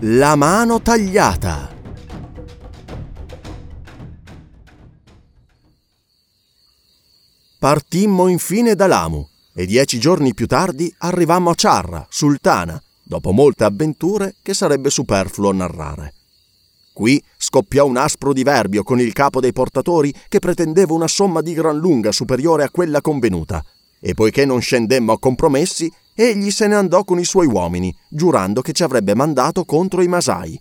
La mano tagliata. Partimmo infine da Lamu e dieci giorni più tardi arrivammo a Ciarra, sultana, dopo molte avventure che sarebbe superfluo narrare. Qui scoppiò un aspro diverbio con il capo dei portatori che pretendeva una somma di gran lunga superiore a quella convenuta, e poiché non scendemmo a compromessi, egli se ne andò con i suoi uomini, giurando che ci avrebbe mandato contro i Masai.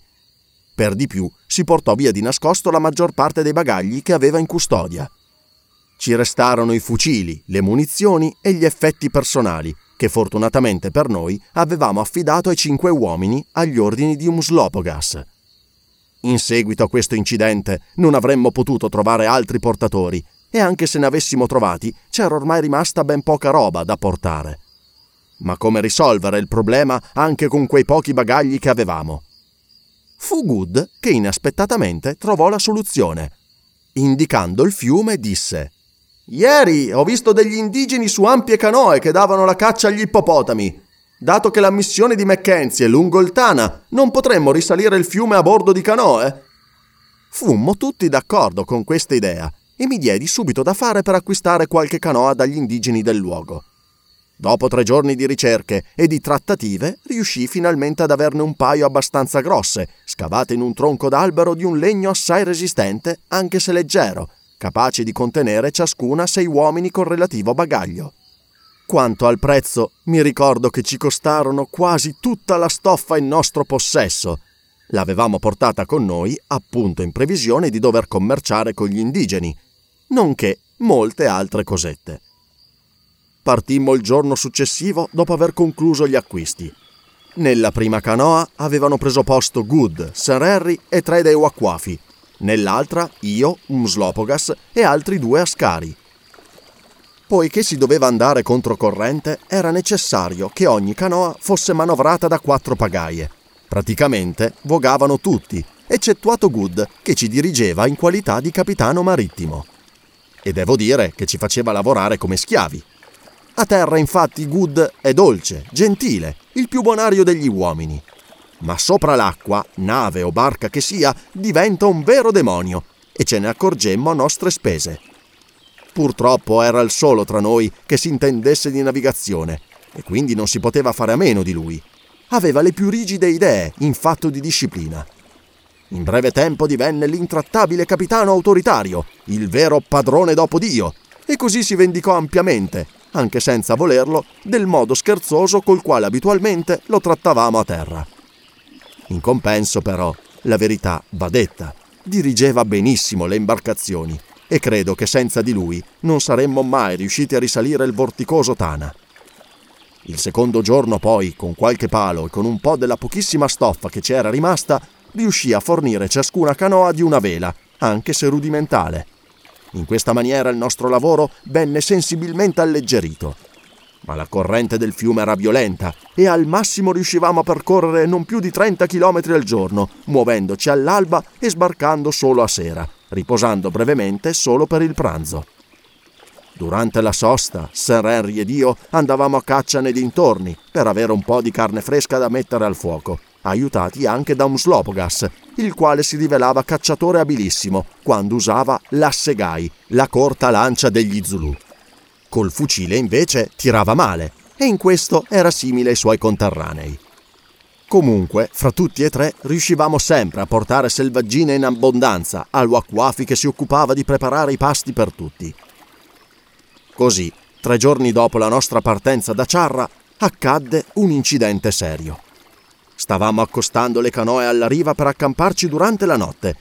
Per di più si portò via di nascosto la maggior parte dei bagagli che aveva in custodia. Ci restarono i fucili, le munizioni e gli effetti personali, che fortunatamente per noi avevamo affidato ai cinque uomini agli ordini di Umslopogas. In seguito a questo incidente non avremmo potuto trovare altri portatori e anche se ne avessimo trovati c'era ormai rimasta ben poca roba da portare. Ma come risolvere il problema anche con quei pochi bagagli che avevamo? Fu Good che inaspettatamente trovò la soluzione. Indicando il fiume disse Ieri ho visto degli indigeni su ampie canoe che davano la caccia agli ippopotami. Dato che la missione di Mackenzie è lungo il Tana, non potremmo risalire il fiume a bordo di canoe? Fummo tutti d'accordo con questa idea e mi diedi subito da fare per acquistare qualche canoa dagli indigeni del luogo. Dopo tre giorni di ricerche e di trattative, riuscii finalmente ad averne un paio abbastanza grosse, scavate in un tronco d'albero di un legno assai resistente, anche se leggero, capaci di contenere ciascuna sei uomini con relativo bagaglio. Quanto al prezzo, mi ricordo che ci costarono quasi tutta la stoffa in nostro possesso. L'avevamo portata con noi appunto in previsione di dover commerciare con gli indigeni, nonché molte altre cosette. Partimmo il giorno successivo dopo aver concluso gli acquisti. Nella prima canoa avevano preso posto Good, Sir Harry e tre dei Wakwafi. Nell'altra io, Umslopogas e altri due Ascari. Poiché si doveva andare controcorrente, era necessario che ogni canoa fosse manovrata da quattro pagaie. Praticamente vogavano tutti, eccettuato Good, che ci dirigeva in qualità di capitano marittimo. E devo dire che ci faceva lavorare come schiavi. A terra infatti Good è dolce, gentile, il più bonario degli uomini. Ma sopra l'acqua, nave o barca che sia, diventa un vero demonio, e ce ne accorgemmo a nostre spese. Purtroppo era il solo tra noi che si intendesse di navigazione e quindi non si poteva fare a meno di lui. Aveva le più rigide idee in fatto di disciplina. In breve tempo divenne l'intrattabile capitano autoritario, il vero padrone dopo Dio, e così si vendicò ampiamente, anche senza volerlo, del modo scherzoso col quale abitualmente lo trattavamo a terra. In compenso, però, la verità va detta, dirigeva benissimo le imbarcazioni e credo che senza di lui non saremmo mai riusciti a risalire il vorticoso Tana. Il secondo giorno poi, con qualche palo e con un po' della pochissima stoffa che ci era rimasta, riuscì a fornire ciascuna canoa di una vela, anche se rudimentale. In questa maniera il nostro lavoro venne sensibilmente alleggerito. Ma la corrente del fiume era violenta e al massimo riuscivamo a percorrere non più di 30 km al giorno, muovendoci all'alba e sbarcando solo a sera, riposando brevemente solo per il pranzo. Durante la sosta, Sir Henry ed io andavamo a caccia nei dintorni per avere un po' di carne fresca da mettere al fuoco, aiutati anche da un Slopogas, il quale si rivelava cacciatore abilissimo quando usava l'assegai, la corta lancia degli Zulu. Col fucile invece tirava male e in questo era simile ai suoi conterranei. Comunque, fra tutti e tre riuscivamo sempre a portare selvaggine in abbondanza al Wakwafi che si occupava di preparare i pasti per tutti. Così, tre giorni dopo la nostra partenza da Ciarra, accadde un incidente serio. Stavamo accostando le canoe alla riva per accamparci durante la notte,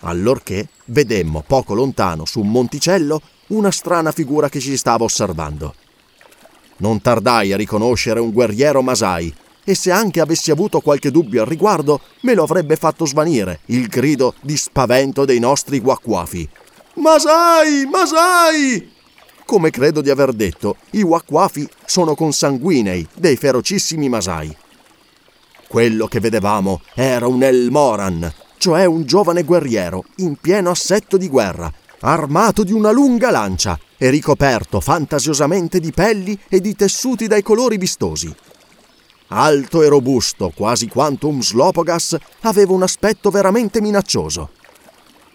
allorché vedemmo poco lontano su un monticello una strana figura che ci stava osservando. Non tardai a riconoscere un guerriero Masai e se anche avessi avuto qualche dubbio al riguardo, me lo avrebbe fatto svanire il grido di spavento dei nostri guacquafi. Masai! Masai! Come credo di aver detto, i Wakwafi sono consanguinei dei ferocissimi Masai. Quello che vedevamo era un El Moran, cioè un giovane guerriero in pieno assetto di guerra, armato di una lunga lancia e ricoperto fantasiosamente di pelli e di tessuti dai colori vistosi. alto e robusto, quasi quanto un slopogas, aveva un aspetto veramente minaccioso.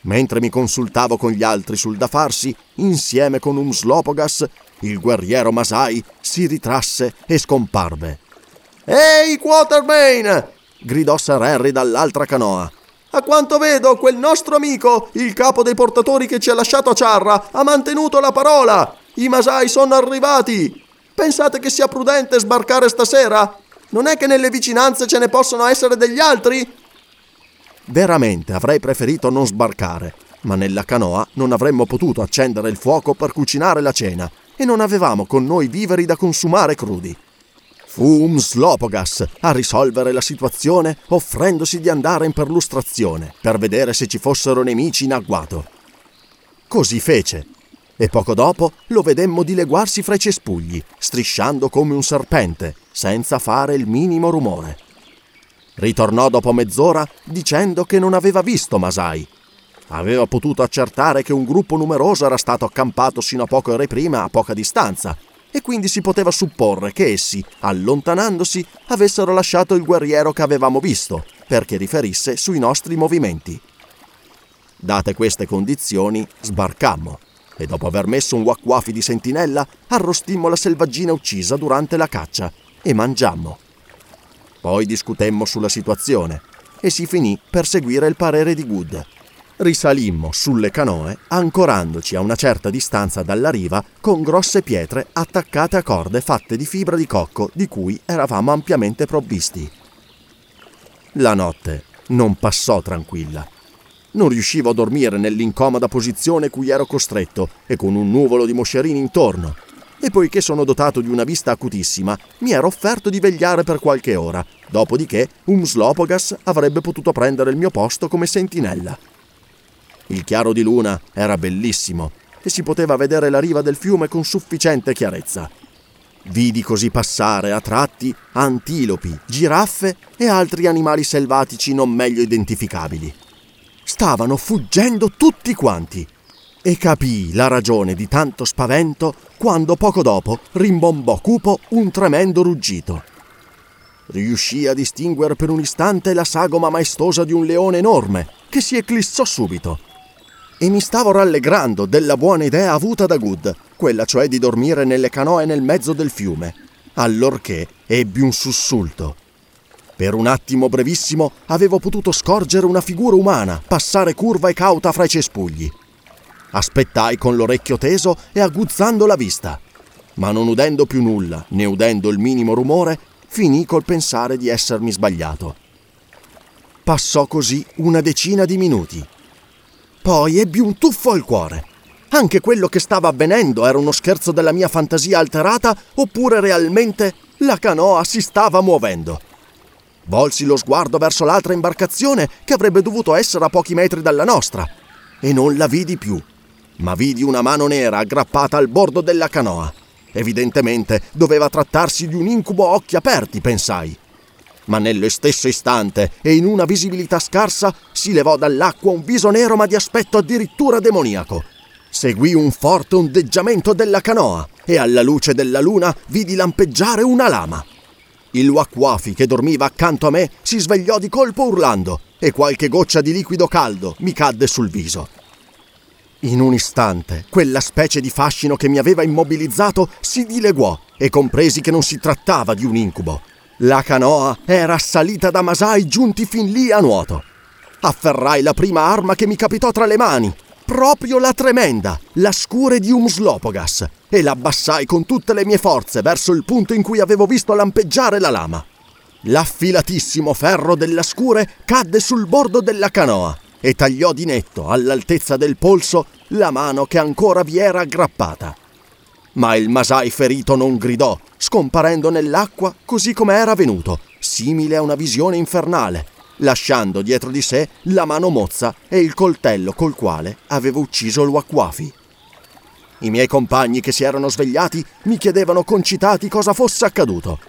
Mentre mi consultavo con gli altri sul da farsi, insieme con un slopogas, il guerriero Masai si ritrasse e scomparve. Ehi, Quatermain! gridò Sir Harry dall'altra canoa. A quanto vedo, quel nostro amico, il capo dei portatori che ci ha lasciato a Ciarra, ha mantenuto la parola. I Masai sono arrivati. Pensate che sia prudente sbarcare stasera? Non è che nelle vicinanze ce ne possono essere degli altri? Veramente avrei preferito non sbarcare, ma nella canoa non avremmo potuto accendere il fuoco per cucinare la cena e non avevamo con noi viveri da consumare crudi. Fu un Slopogas a risolvere la situazione offrendosi di andare in perlustrazione per vedere se ci fossero nemici in agguato. Così fece, e poco dopo lo vedemmo dileguarsi fra i cespugli, strisciando come un serpente, senza fare il minimo rumore. Ritornò dopo mezz'ora dicendo che non aveva visto Masai. Aveva potuto accertare che un gruppo numeroso era stato accampato sino a poche ore prima a poca distanza e quindi si poteva supporre che essi, allontanandosi, avessero lasciato il guerriero che avevamo visto, perché riferisse sui nostri movimenti. Date queste condizioni, sbarcammo e dopo aver messo un wacquafi di sentinella, arrostimmo la selvaggina uccisa durante la caccia e mangiammo. Poi discutemmo sulla situazione e si finì per seguire il parere di Good. Risalimmo sulle canoe, ancorandoci a una certa distanza dalla riva con grosse pietre attaccate a corde fatte di fibra di cocco di cui eravamo ampiamente provvisti. La notte non passò tranquilla. Non riuscivo a dormire nell'incomoda posizione cui ero costretto e con un nuvolo di moscerini intorno e poiché sono dotato di una vista acutissima, mi ero offerto di vegliare per qualche ora, dopodiché un Slopogas avrebbe potuto prendere il mio posto come sentinella. Il chiaro di luna era bellissimo e si poteva vedere la riva del fiume con sufficiente chiarezza. Vidi così passare a tratti antilopi, giraffe e altri animali selvatici non meglio identificabili. Stavano fuggendo tutti quanti e capii la ragione di tanto spavento quando poco dopo rimbombò cupo un tremendo ruggito. Riuscì a distinguere per un istante la sagoma maestosa di un leone enorme che si eclissò subito. E mi stavo rallegrando della buona idea avuta da Good, quella cioè di dormire nelle canoe nel mezzo del fiume, allorché ebbi un sussulto. Per un attimo brevissimo avevo potuto scorgere una figura umana passare curva e cauta fra i cespugli. Aspettai con l'orecchio teso e aguzzando la vista. Ma non udendo più nulla, né udendo il minimo rumore, finì col pensare di essermi sbagliato. Passò così una decina di minuti. Poi ebbi un tuffo al cuore. Anche quello che stava avvenendo era uno scherzo della mia fantasia alterata oppure realmente la canoa si stava muovendo. Volsi lo sguardo verso l'altra imbarcazione che avrebbe dovuto essere a pochi metri dalla nostra e non la vidi più ma vidi una mano nera aggrappata al bordo della canoa. Evidentemente doveva trattarsi di un incubo a occhi aperti, pensai. Ma nello stesso istante e in una visibilità scarsa si levò dall'acqua un viso nero ma di aspetto addirittura demoniaco. Seguì un forte ondeggiamento della canoa e alla luce della luna vidi lampeggiare una lama. Il Wakwafi che dormiva accanto a me si svegliò di colpo urlando e qualche goccia di liquido caldo mi cadde sul viso. In un istante, quella specie di fascino che mi aveva immobilizzato si dileguò e compresi che non si trattava di un incubo. La canoa era assalita da masai giunti fin lì a nuoto. Afferrai la prima arma che mi capitò tra le mani, proprio la tremenda, la scure di Umslopogas, e l'abbassai con tutte le mie forze verso il punto in cui avevo visto lampeggiare la lama. L'affilatissimo ferro della scure cadde sul bordo della canoa e tagliò di netto, all'altezza del polso, la mano che ancora vi era aggrappata. Ma il Masai ferito non gridò, scomparendo nell'acqua così come era venuto, simile a una visione infernale, lasciando dietro di sé la mano mozza e il coltello col quale aveva ucciso il. I miei compagni che si erano svegliati mi chiedevano concitati cosa fosse accaduto.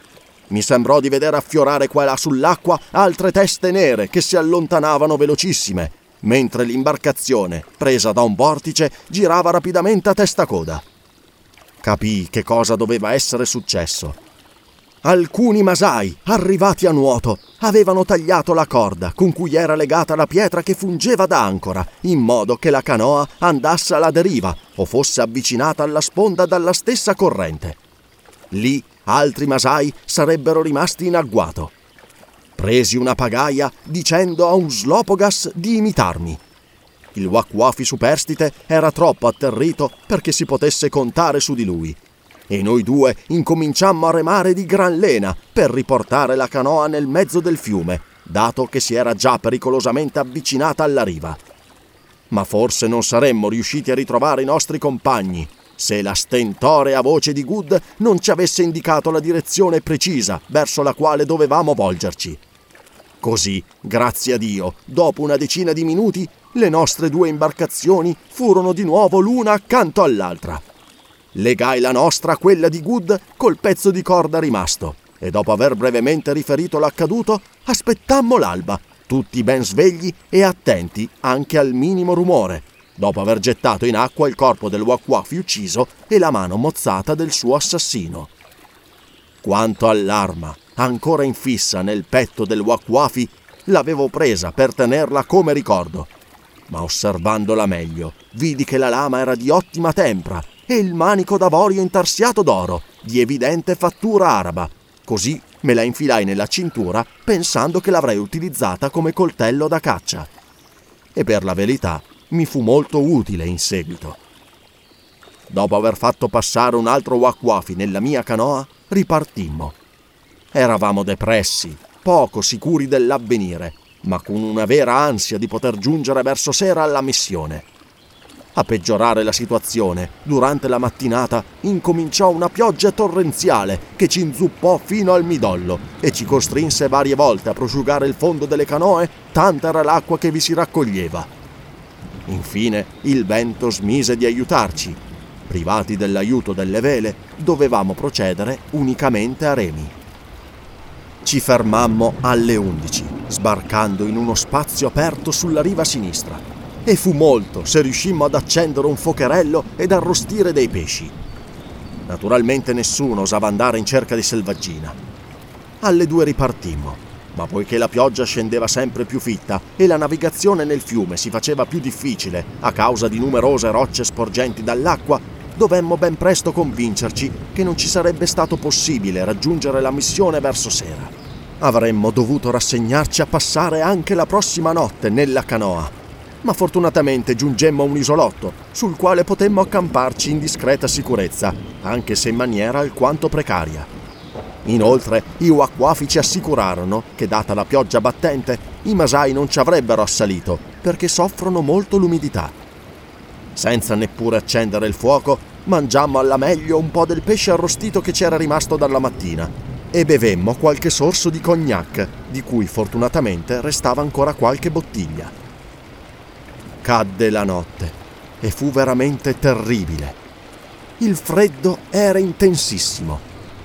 Mi sembrò di vedere affiorare qua e là sull'acqua altre teste nere che si allontanavano velocissime mentre l'imbarcazione, presa da un vortice, girava rapidamente a testa coda. Capii che cosa doveva essere successo. Alcuni masai, arrivati a nuoto, avevano tagliato la corda con cui era legata la pietra che fungeva da ancora, in modo che la canoa andasse alla deriva o fosse avvicinata alla sponda dalla stessa corrente. Lì altri masai sarebbero rimasti in agguato. Presi una pagaia dicendo a un slopogas di imitarmi. Il Wakwafi superstite era troppo atterrito perché si potesse contare su di lui e noi due incominciammo a remare di gran lena per riportare la canoa nel mezzo del fiume, dato che si era già pericolosamente avvicinata alla riva. Ma forse non saremmo riusciti a ritrovare i nostri compagni se la stentorea voce di Good non ci avesse indicato la direzione precisa verso la quale dovevamo volgerci. Così, grazie a Dio, dopo una decina di minuti, le nostre due imbarcazioni furono di nuovo l'una accanto all'altra. Legai la nostra a quella di Good col pezzo di corda rimasto e dopo aver brevemente riferito l'accaduto, aspettammo l'alba, tutti ben svegli e attenti anche al minimo rumore, dopo aver gettato in acqua il corpo del Wakwafi ucciso e la mano mozzata del suo assassino. Quanto all'arma, ancora infissa nel petto del Wakwafi, l'avevo presa per tenerla come ricordo. Ma osservandola meglio, vidi che la lama era di ottima tempra e il manico d'avorio intarsiato d'oro, di evidente fattura araba. Così me la infilai nella cintura pensando che l'avrei utilizzata come coltello da caccia. E per la verità mi fu molto utile in seguito. Dopo aver fatto passare un altro wakwafi nella mia canoa, ripartimmo. Eravamo depressi, poco sicuri dell'avvenire, ma con una vera ansia di poter giungere verso sera alla missione. A peggiorare la situazione, durante la mattinata incominciò una pioggia torrenziale che ci inzuppò fino al midollo e ci costrinse varie volte a prosciugare il fondo delle canoe, tanta era l'acqua che vi si raccoglieva. Infine il vento smise di aiutarci. Privati dell'aiuto delle vele, dovevamo procedere unicamente a remi. Ci fermammo alle 11, sbarcando in uno spazio aperto sulla riva sinistra e fu molto se riuscimmo ad accendere un focherello ed arrostire dei pesci. Naturalmente nessuno osava andare in cerca di selvaggina. Alle due ripartimmo, ma poiché la pioggia scendeva sempre più fitta e la navigazione nel fiume si faceva più difficile a causa di numerose rocce sporgenti dall'acqua, dovemmo ben presto convincerci che non ci sarebbe stato possibile raggiungere la missione verso sera. Avremmo dovuto rassegnarci a passare anche la prossima notte nella canoa ma fortunatamente giungemmo a un isolotto sul quale potemmo accamparci in discreta sicurezza, anche se in maniera alquanto precaria. Inoltre, i Wakwafi ci assicurarono che, data la pioggia battente, i masai non ci avrebbero assalito perché soffrono molto l'umidità. Senza neppure accendere il fuoco, mangiammo alla meglio un po' del pesce arrostito che c'era rimasto dalla mattina e bevemmo qualche sorso di cognac, di cui fortunatamente restava ancora qualche bottiglia. Cadde la notte e fu veramente terribile. Il freddo era intensissimo,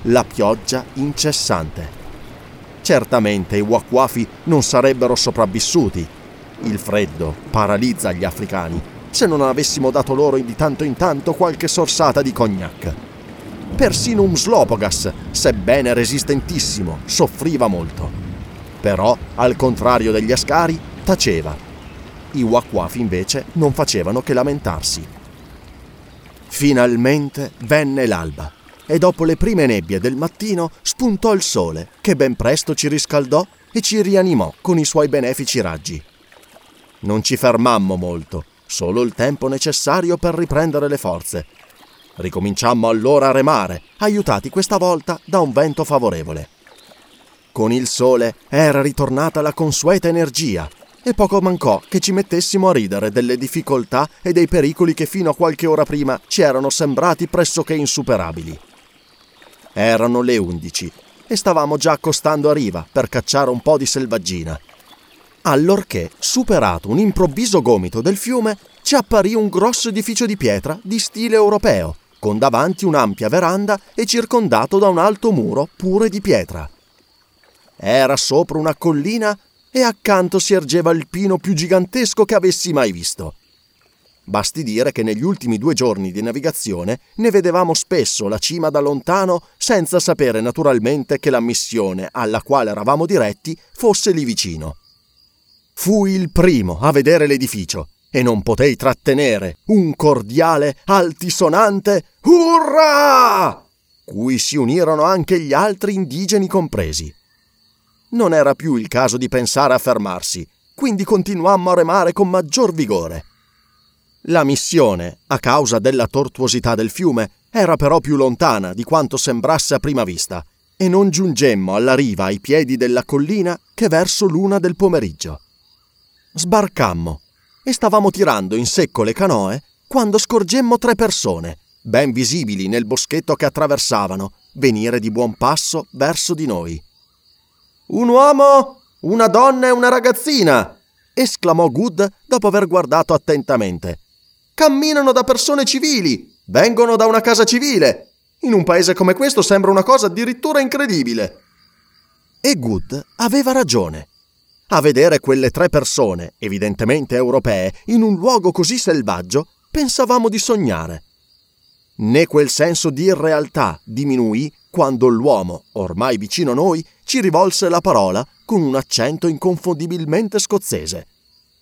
la pioggia incessante. Certamente i Wakwafi non sarebbero sopravvissuti. Il freddo paralizza gli africani, se non avessimo dato loro di tanto in tanto qualche sorsata di cognac. Persino un Slopogas, sebbene resistentissimo, soffriva molto. Però, al contrario degli ascari, taceva i Wakwafi invece non facevano che lamentarsi. Finalmente venne l'alba e dopo le prime nebbie del mattino spuntò il sole che ben presto ci riscaldò e ci rianimò con i suoi benefici raggi. Non ci fermammo molto, solo il tempo necessario per riprendere le forze. Ricominciammo allora a remare, aiutati questa volta da un vento favorevole. Con il sole era ritornata la consueta energia e poco mancò che ci mettessimo a ridere delle difficoltà e dei pericoli che fino a qualche ora prima ci erano sembrati pressoché insuperabili. Erano le undici e stavamo già accostando a riva per cacciare un po' di selvaggina. Allorché, superato un improvviso gomito del fiume, ci apparì un grosso edificio di pietra di stile europeo, con davanti un'ampia veranda e circondato da un alto muro pure di pietra. Era sopra una collina e accanto si ergeva il pino più gigantesco che avessi mai visto. Basti dire che negli ultimi due giorni di navigazione ne vedevamo spesso la cima da lontano senza sapere naturalmente che la missione alla quale eravamo diretti fosse lì vicino. Fui il primo a vedere l'edificio e non potei trattenere un cordiale, altisonante Urrà! cui si unirono anche gli altri indigeni compresi. Non era più il caso di pensare a fermarsi, quindi continuammo a remare con maggior vigore. La missione, a causa della tortuosità del fiume, era però più lontana di quanto sembrasse a prima vista, e non giungemmo alla riva ai piedi della collina che verso l'una del pomeriggio. Sbarcammo e stavamo tirando in secco le canoe quando scorgemmo tre persone, ben visibili nel boschetto che attraversavano, venire di buon passo verso di noi. Un uomo, una donna e una ragazzina! esclamò Good dopo aver guardato attentamente. Camminano da persone civili, vengono da una casa civile. In un paese come questo sembra una cosa addirittura incredibile. E Good aveva ragione. A vedere quelle tre persone, evidentemente europee, in un luogo così selvaggio, pensavamo di sognare. Né quel senso di irrealtà diminuì quando l'uomo, ormai vicino a noi, ci rivolse la parola con un accento inconfondibilmente scozzese.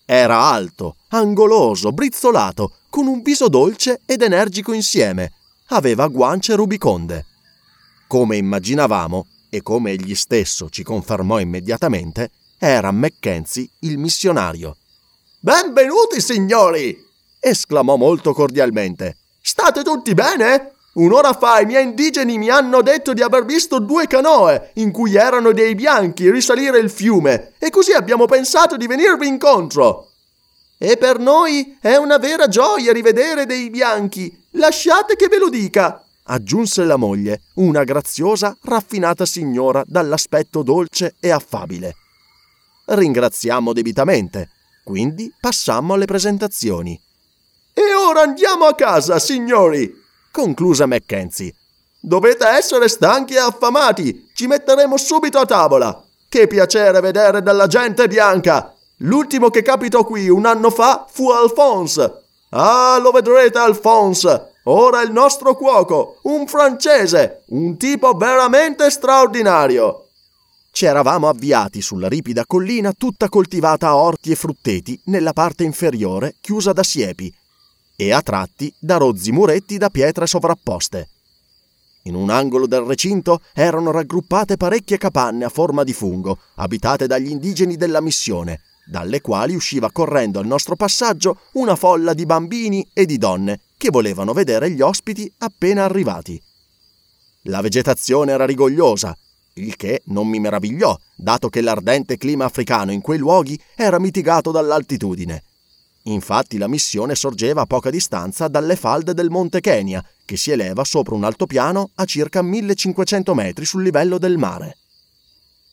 Era alto, angoloso, brizzolato, con un viso dolce ed energico insieme. Aveva guance rubiconde. Come immaginavamo, e come egli stesso ci confermò immediatamente, era Mackenzie il missionario. Benvenuti, signori! esclamò molto cordialmente. State tutti bene? Un'ora fa i miei indigeni mi hanno detto di aver visto due canoe in cui erano dei bianchi risalire il fiume e così abbiamo pensato di venirvi incontro. E per noi è una vera gioia rivedere dei bianchi. Lasciate che ve lo dica, aggiunse la moglie, una graziosa, raffinata signora dall'aspetto dolce e affabile. Ringraziammo debitamente, quindi passammo alle presentazioni. E ora andiamo a casa, signori, concluse Mackenzie. Dovete essere stanchi e affamati. Ci metteremo subito a tavola. Che piacere vedere della gente bianca. L'ultimo che capitò qui un anno fa fu Alphonse. Ah, lo vedrete Alphonse. Ora il nostro cuoco, un francese, un tipo veramente straordinario. Ci eravamo avviati sulla ripida collina tutta coltivata a orti e frutteti nella parte inferiore chiusa da siepi e a tratti da rozzi muretti da pietre sovrapposte. In un angolo del recinto erano raggruppate parecchie capanne a forma di fungo, abitate dagli indigeni della missione, dalle quali usciva correndo al nostro passaggio una folla di bambini e di donne che volevano vedere gli ospiti appena arrivati. La vegetazione era rigogliosa, il che non mi meravigliò, dato che l'ardente clima africano in quei luoghi era mitigato dall'altitudine. Infatti la missione sorgeva a poca distanza dalle falde del Monte Kenya, che si eleva sopra un altopiano a circa 1500 metri sul livello del mare.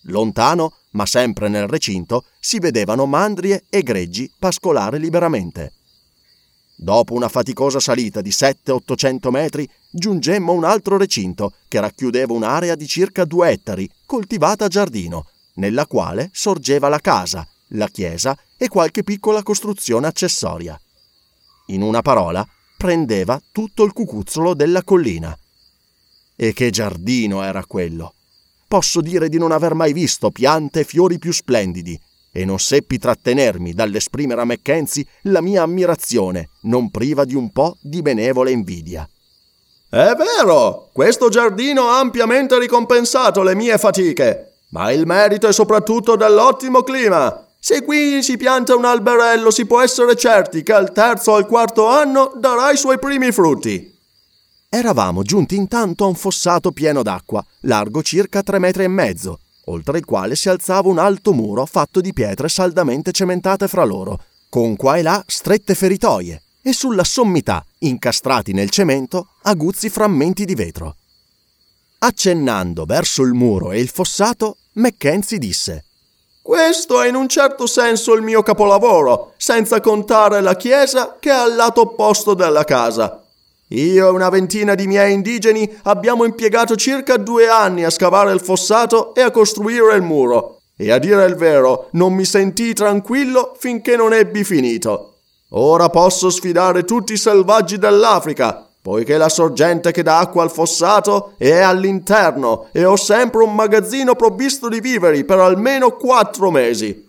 Lontano, ma sempre nel recinto, si vedevano mandrie e greggi pascolare liberamente. Dopo una faticosa salita di 700-800 metri, giungemmo a un altro recinto che racchiudeva un'area di circa due ettari, coltivata a giardino, nella quale sorgeva la casa, la chiesa e qualche piccola costruzione accessoria. In una parola, prendeva tutto il cucuzzolo della collina. E che giardino era quello! posso dire di non aver mai visto piante e fiori più splendidi, e non seppi trattenermi dall'esprimere a Mackenzie la mia ammirazione, non priva di un po' di benevole invidia. È vero, questo giardino ha ampiamente ricompensato le mie fatiche, ma il merito è soprattutto dell'ottimo clima. Se qui si pianta un alberello si può essere certi che al terzo o al quarto anno darà i suoi primi frutti. Eravamo giunti intanto a un fossato pieno d'acqua, largo circa tre metri e mezzo, oltre il quale si alzava un alto muro fatto di pietre saldamente cementate fra loro, con qua e là strette feritoie, e sulla sommità, incastrati nel cemento, aguzzi frammenti di vetro. Accennando verso il muro e il fossato, Mackenzie disse questo è in un certo senso il mio capolavoro, senza contare la chiesa che è al lato opposto della casa. Io e una ventina di miei indigeni abbiamo impiegato circa due anni a scavare il fossato e a costruire il muro. E a dire il vero, non mi sentii tranquillo finché non ebbi finito. Ora posso sfidare tutti i selvaggi dell'Africa, poiché la sorgente che dà acqua al fossato è all'interno e ho sempre un magazzino provvisto di viveri per almeno quattro mesi.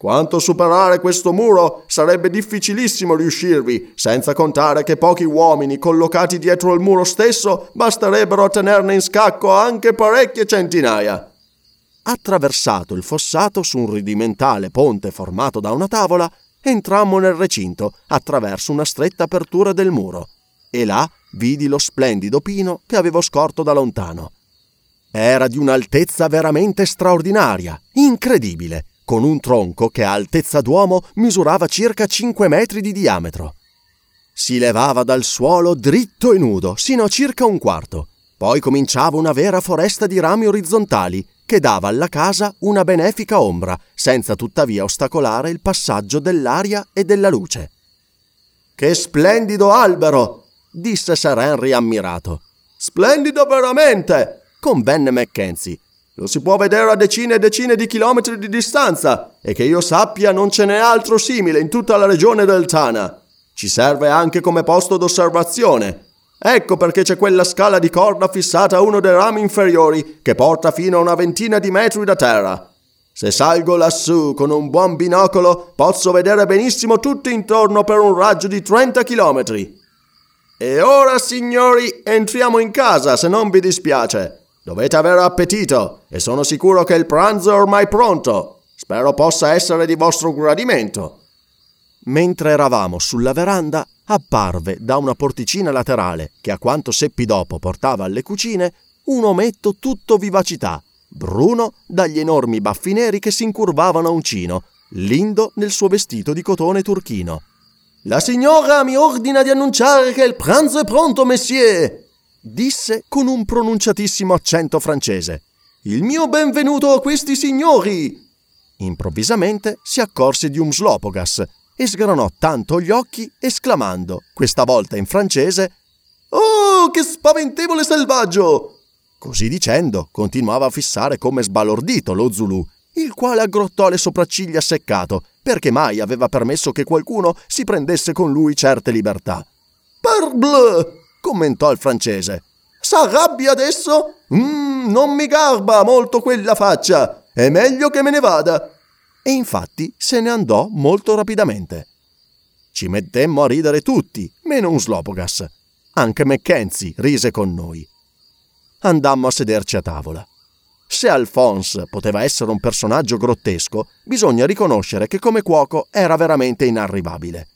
Quanto superare questo muro sarebbe difficilissimo riuscirvi, senza contare che pochi uomini collocati dietro il muro stesso basterebbero a tenerne in scacco anche parecchie centinaia. Attraversato il fossato su un ridimentale ponte formato da una tavola, entrammo nel recinto attraverso una stretta apertura del muro e là vidi lo splendido pino che avevo scorto da lontano. Era di un'altezza veramente straordinaria, incredibile, con un tronco che a altezza d'uomo misurava circa 5 metri di diametro. Si levava dal suolo dritto e nudo, sino a circa un quarto. Poi cominciava una vera foresta di rami orizzontali che dava alla casa una benefica ombra, senza tuttavia ostacolare il passaggio dell'aria e della luce. Che splendido albero! disse Sir Henry ammirato. Splendido veramente! convenne Mackenzie lo si può vedere a decine e decine di chilometri di distanza e che io sappia non ce n'è altro simile in tutta la regione del Tana. Ci serve anche come posto d'osservazione. Ecco perché c'è quella scala di corda fissata a uno dei rami inferiori che porta fino a una ventina di metri da terra. Se salgo lassù con un buon binocolo posso vedere benissimo tutto intorno per un raggio di 30 chilometri. E ora, signori, entriamo in casa se non vi dispiace. Dovete avere appetito e sono sicuro che il pranzo è ormai pronto. Spero possa essere di vostro gradimento. Mentre eravamo sulla veranda, apparve da una porticina laterale, che a quanto seppi dopo portava alle cucine, un ometto tutto vivacità, bruno dagli enormi baffi neri che si incurvavano a uncino, lindo nel suo vestito di cotone turchino. La signora mi ordina di annunciare che il pranzo è pronto, messieurs! Disse con un pronunciatissimo accento francese. Il mio benvenuto a questi signori! Improvvisamente si accorse di un slopogas e sgranò tanto gli occhi esclamando, questa volta in francese, Oh, che spaventevole selvaggio! Così dicendo, continuava a fissare come sbalordito lo Zulu, il quale aggrottò le sopracciglia seccato, perché mai aveva permesso che qualcuno si prendesse con lui certe libertà. Parbleu! Commentò il francese. S'arrabbia adesso? Mm, non mi garba molto quella faccia. È meglio che me ne vada. E infatti se ne andò molto rapidamente. Ci mettemmo a ridere tutti, meno un Slopogas. Anche Mackenzie rise con noi. Andammo a sederci a tavola. Se Alphonse poteva essere un personaggio grottesco, bisogna riconoscere che come cuoco era veramente inarrivabile.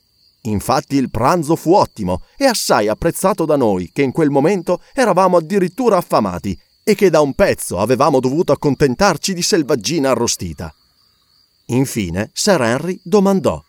Infatti il pranzo fu ottimo e assai apprezzato da noi, che in quel momento eravamo addirittura affamati e che da un pezzo avevamo dovuto accontentarci di selvaggina arrostita. Infine Sir Henry domandò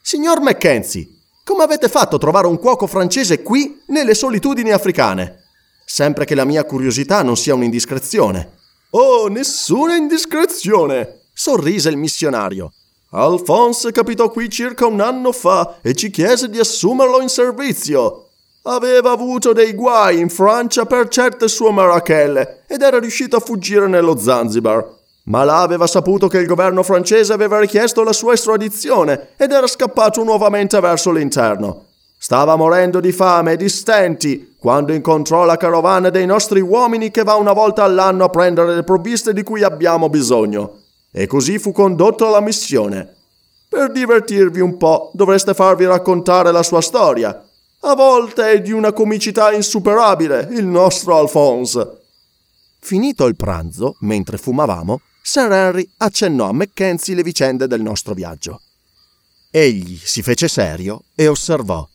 Signor Mackenzie, come avete fatto a trovare un cuoco francese qui nelle solitudini africane? Sempre che la mia curiosità non sia un'indiscrezione. Oh, nessuna indiscrezione! sorrise il missionario. Alphonse capitò qui circa un anno fa e ci chiese di assumerlo in servizio. Aveva avuto dei guai in Francia per certe sue marachelle ed era riuscito a fuggire nello Zanzibar. Ma là aveva saputo che il governo francese aveva richiesto la sua estradizione ed era scappato nuovamente verso l'interno. Stava morendo di fame e di stenti quando incontrò la carovana dei nostri uomini che va una volta all'anno a prendere le provviste di cui abbiamo bisogno e così fu condotto alla missione. Per divertirvi un po' dovreste farvi raccontare la sua storia. A volte è di una comicità insuperabile il nostro Alphonse. Finito il pranzo, mentre fumavamo, Sir Henry accennò a Mackenzie le vicende del nostro viaggio. Egli si fece serio e osservò.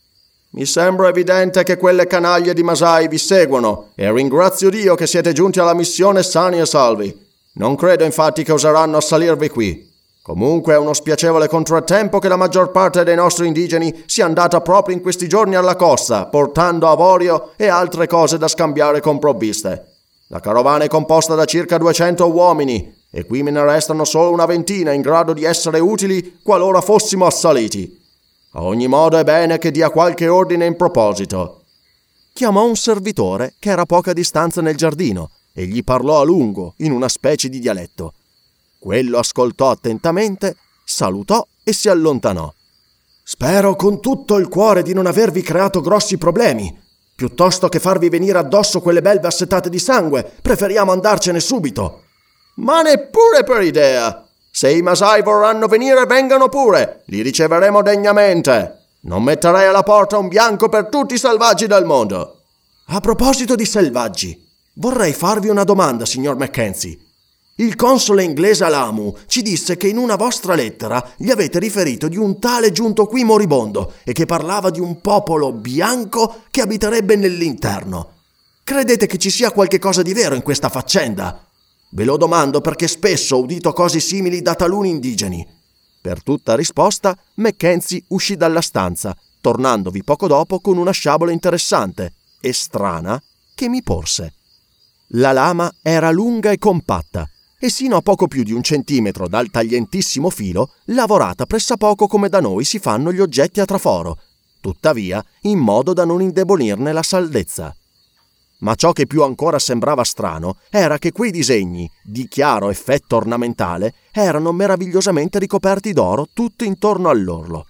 Mi sembra evidente che quelle canaglie di Masai vi seguono e ringrazio Dio che siete giunti alla missione sani e salvi. Non credo infatti che oseranno assalirvi qui. Comunque è uno spiacevole contrattempo che la maggior parte dei nostri indigeni sia andata proprio in questi giorni alla costa, portando avorio e altre cose da scambiare con provviste. La carovana è composta da circa 200 uomini e qui me ne restano solo una ventina in grado di essere utili qualora fossimo assaliti. A ogni modo è bene che dia qualche ordine in proposito. Chiamò un servitore che era a poca distanza nel giardino e gli parlò a lungo in una specie di dialetto. Quello ascoltò attentamente, salutò e si allontanò. Spero con tutto il cuore di non avervi creato grossi problemi. Piuttosto che farvi venire addosso quelle belve assetate di sangue, preferiamo andarcene subito. Ma neppure per idea. Se i Masai vorranno venire, vengano pure. Li riceveremo degnamente. Non metterei alla porta un bianco per tutti i selvaggi del mondo. A proposito di selvaggi, vorrei farvi una domanda, signor Mackenzie. Il console inglese a Lamu ci disse che in una vostra lettera gli avete riferito di un tale giunto qui moribondo e che parlava di un popolo bianco che abiterebbe nell'interno. Credete che ci sia qualche cosa di vero in questa faccenda? Ve lo domando perché spesso ho udito cose simili da taluni indigeni. Per tutta risposta, Mackenzie uscì dalla stanza, tornandovi poco dopo con una sciabola interessante e strana che mi porse. La lama era lunga e compatta, e sino a poco più di un centimetro dal taglientissimo filo, lavorata pressappoco come da noi si fanno gli oggetti a traforo, tuttavia in modo da non indebolirne la saldezza. Ma ciò che più ancora sembrava strano era che quei disegni, di chiaro effetto ornamentale, erano meravigliosamente ricoperti d'oro tutto intorno all'orlo.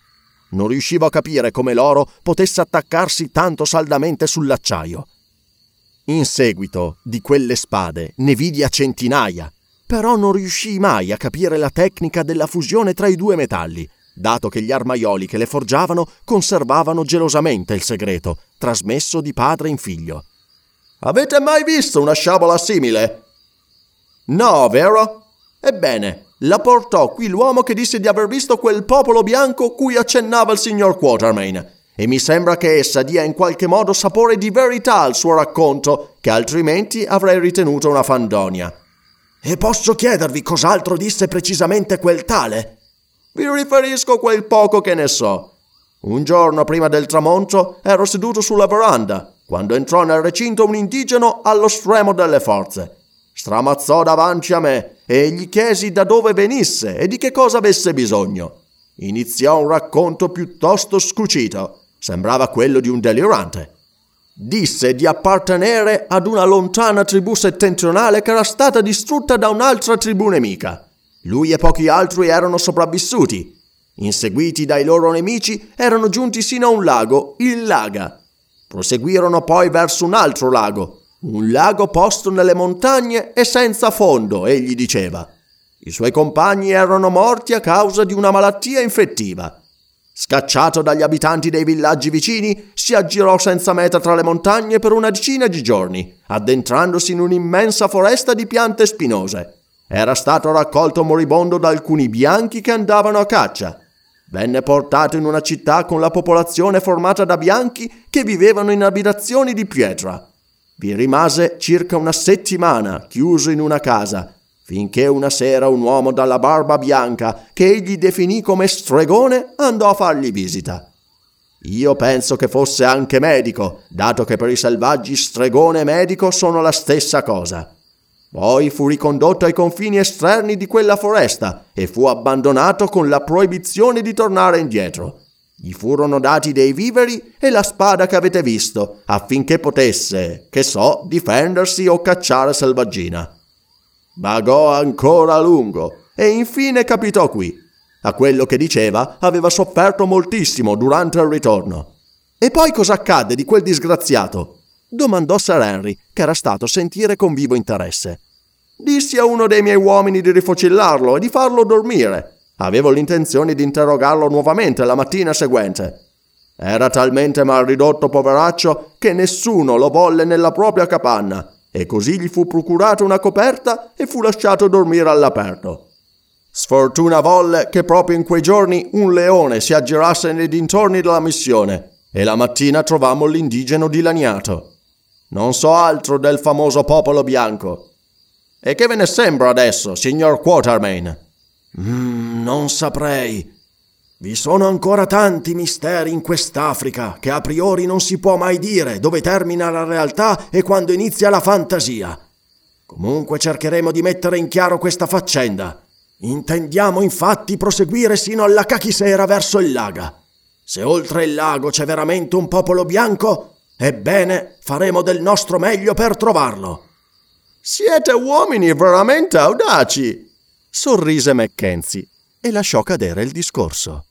Non riuscivo a capire come l'oro potesse attaccarsi tanto saldamente sull'acciaio. In seguito di quelle spade ne vidi a centinaia, però non riuscii mai a capire la tecnica della fusione tra i due metalli, dato che gli armaioli che le forgiavano conservavano gelosamente il segreto, trasmesso di padre in figlio. Avete mai visto una sciabola simile? No, vero? Ebbene, la portò qui l'uomo che disse di aver visto quel popolo bianco cui accennava il signor Quatermain, e mi sembra che essa dia in qualche modo sapore di verità al suo racconto, che altrimenti avrei ritenuto una fandonia. E posso chiedervi cos'altro disse precisamente quel tale? Vi riferisco quel poco che ne so. Un giorno prima del tramonto ero seduto sulla veranda quando entrò nel recinto un indigeno allo stremo delle forze. Stramazzò davanti a me e gli chiesi da dove venisse e di che cosa avesse bisogno. Iniziò un racconto piuttosto scucito, sembrava quello di un delirante. Disse di appartenere ad una lontana tribù settentrionale che era stata distrutta da un'altra tribù nemica. Lui e pochi altri erano sopravvissuti. Inseguiti dai loro nemici, erano giunti sino a un lago, il Laga, Proseguirono poi verso un altro lago, un lago posto nelle montagne e senza fondo, egli diceva. I suoi compagni erano morti a causa di una malattia infettiva. Scacciato dagli abitanti dei villaggi vicini, si aggirò senza meta tra le montagne per una decina di giorni, addentrandosi in un'immensa foresta di piante spinose. Era stato raccolto moribondo da alcuni bianchi che andavano a caccia Venne portato in una città con la popolazione formata da bianchi che vivevano in abitazioni di pietra. Vi rimase circa una settimana chiuso in una casa, finché una sera un uomo dalla barba bianca, che egli definì come stregone, andò a fargli visita. Io penso che fosse anche medico, dato che per i selvaggi stregone e medico sono la stessa cosa. Poi fu ricondotto ai confini esterni di quella foresta e fu abbandonato con la proibizione di tornare indietro. Gli furono dati dei viveri e la spada che avete visto, affinché potesse, che so, difendersi o cacciare selvaggina. Vagò ancora a lungo e infine capitò qui. A quello che diceva aveva sofferto moltissimo durante il ritorno. E poi cosa accadde di quel disgraziato? domandò Sir Henry, che era stato sentire con vivo interesse. Dissi a uno dei miei uomini di rifocillarlo e di farlo dormire. Avevo l'intenzione di interrogarlo nuovamente la mattina seguente. Era talmente mal ridotto, poveraccio, che nessuno lo volle nella propria capanna, e così gli fu procurata una coperta e fu lasciato dormire all'aperto. Sfortuna volle che proprio in quei giorni un leone si aggirasse nei dintorni della missione, e la mattina trovammo l'indigeno dilaniato. Non so altro del famoso popolo bianco. E che ve ne sembra adesso, signor Quatermain? Mm, non saprei. Vi sono ancora tanti misteri in quest'Africa che a priori non si può mai dire dove termina la realtà e quando inizia la fantasia. Comunque cercheremo di mettere in chiaro questa faccenda. Intendiamo infatti proseguire sino alla cachisera verso il laga. Se oltre il lago c'è veramente un popolo bianco, Ebbene, faremo del nostro meglio per trovarlo. Siete uomini veramente audaci, sorrise Mackenzie e lasciò cadere il discorso.